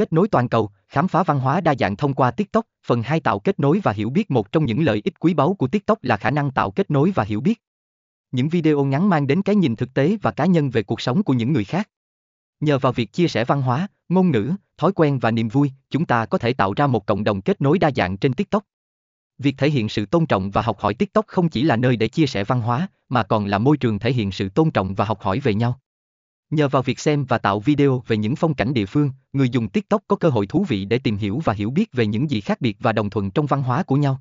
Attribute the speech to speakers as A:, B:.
A: Kết nối toàn cầu, khám phá văn hóa đa dạng thông qua TikTok, phần 2 tạo kết nối và hiểu biết một trong những lợi ích quý báu của TikTok là khả năng tạo kết nối và hiểu biết. Những video ngắn mang đến cái nhìn thực tế và cá nhân về cuộc sống của những người khác. Nhờ vào việc chia sẻ văn hóa, ngôn ngữ, thói quen và niềm vui, chúng ta có thể tạo ra một cộng đồng kết nối đa dạng trên TikTok. Việc thể hiện sự tôn trọng và học hỏi TikTok không chỉ là nơi để chia sẻ văn hóa, mà còn là môi trường thể hiện sự tôn trọng và học hỏi về nhau. Nhờ vào việc xem và tạo video về những phong cảnh địa phương, người dùng TikTok có cơ hội thú vị để tìm hiểu và hiểu biết về những gì khác biệt và đồng thuận trong văn hóa của nhau.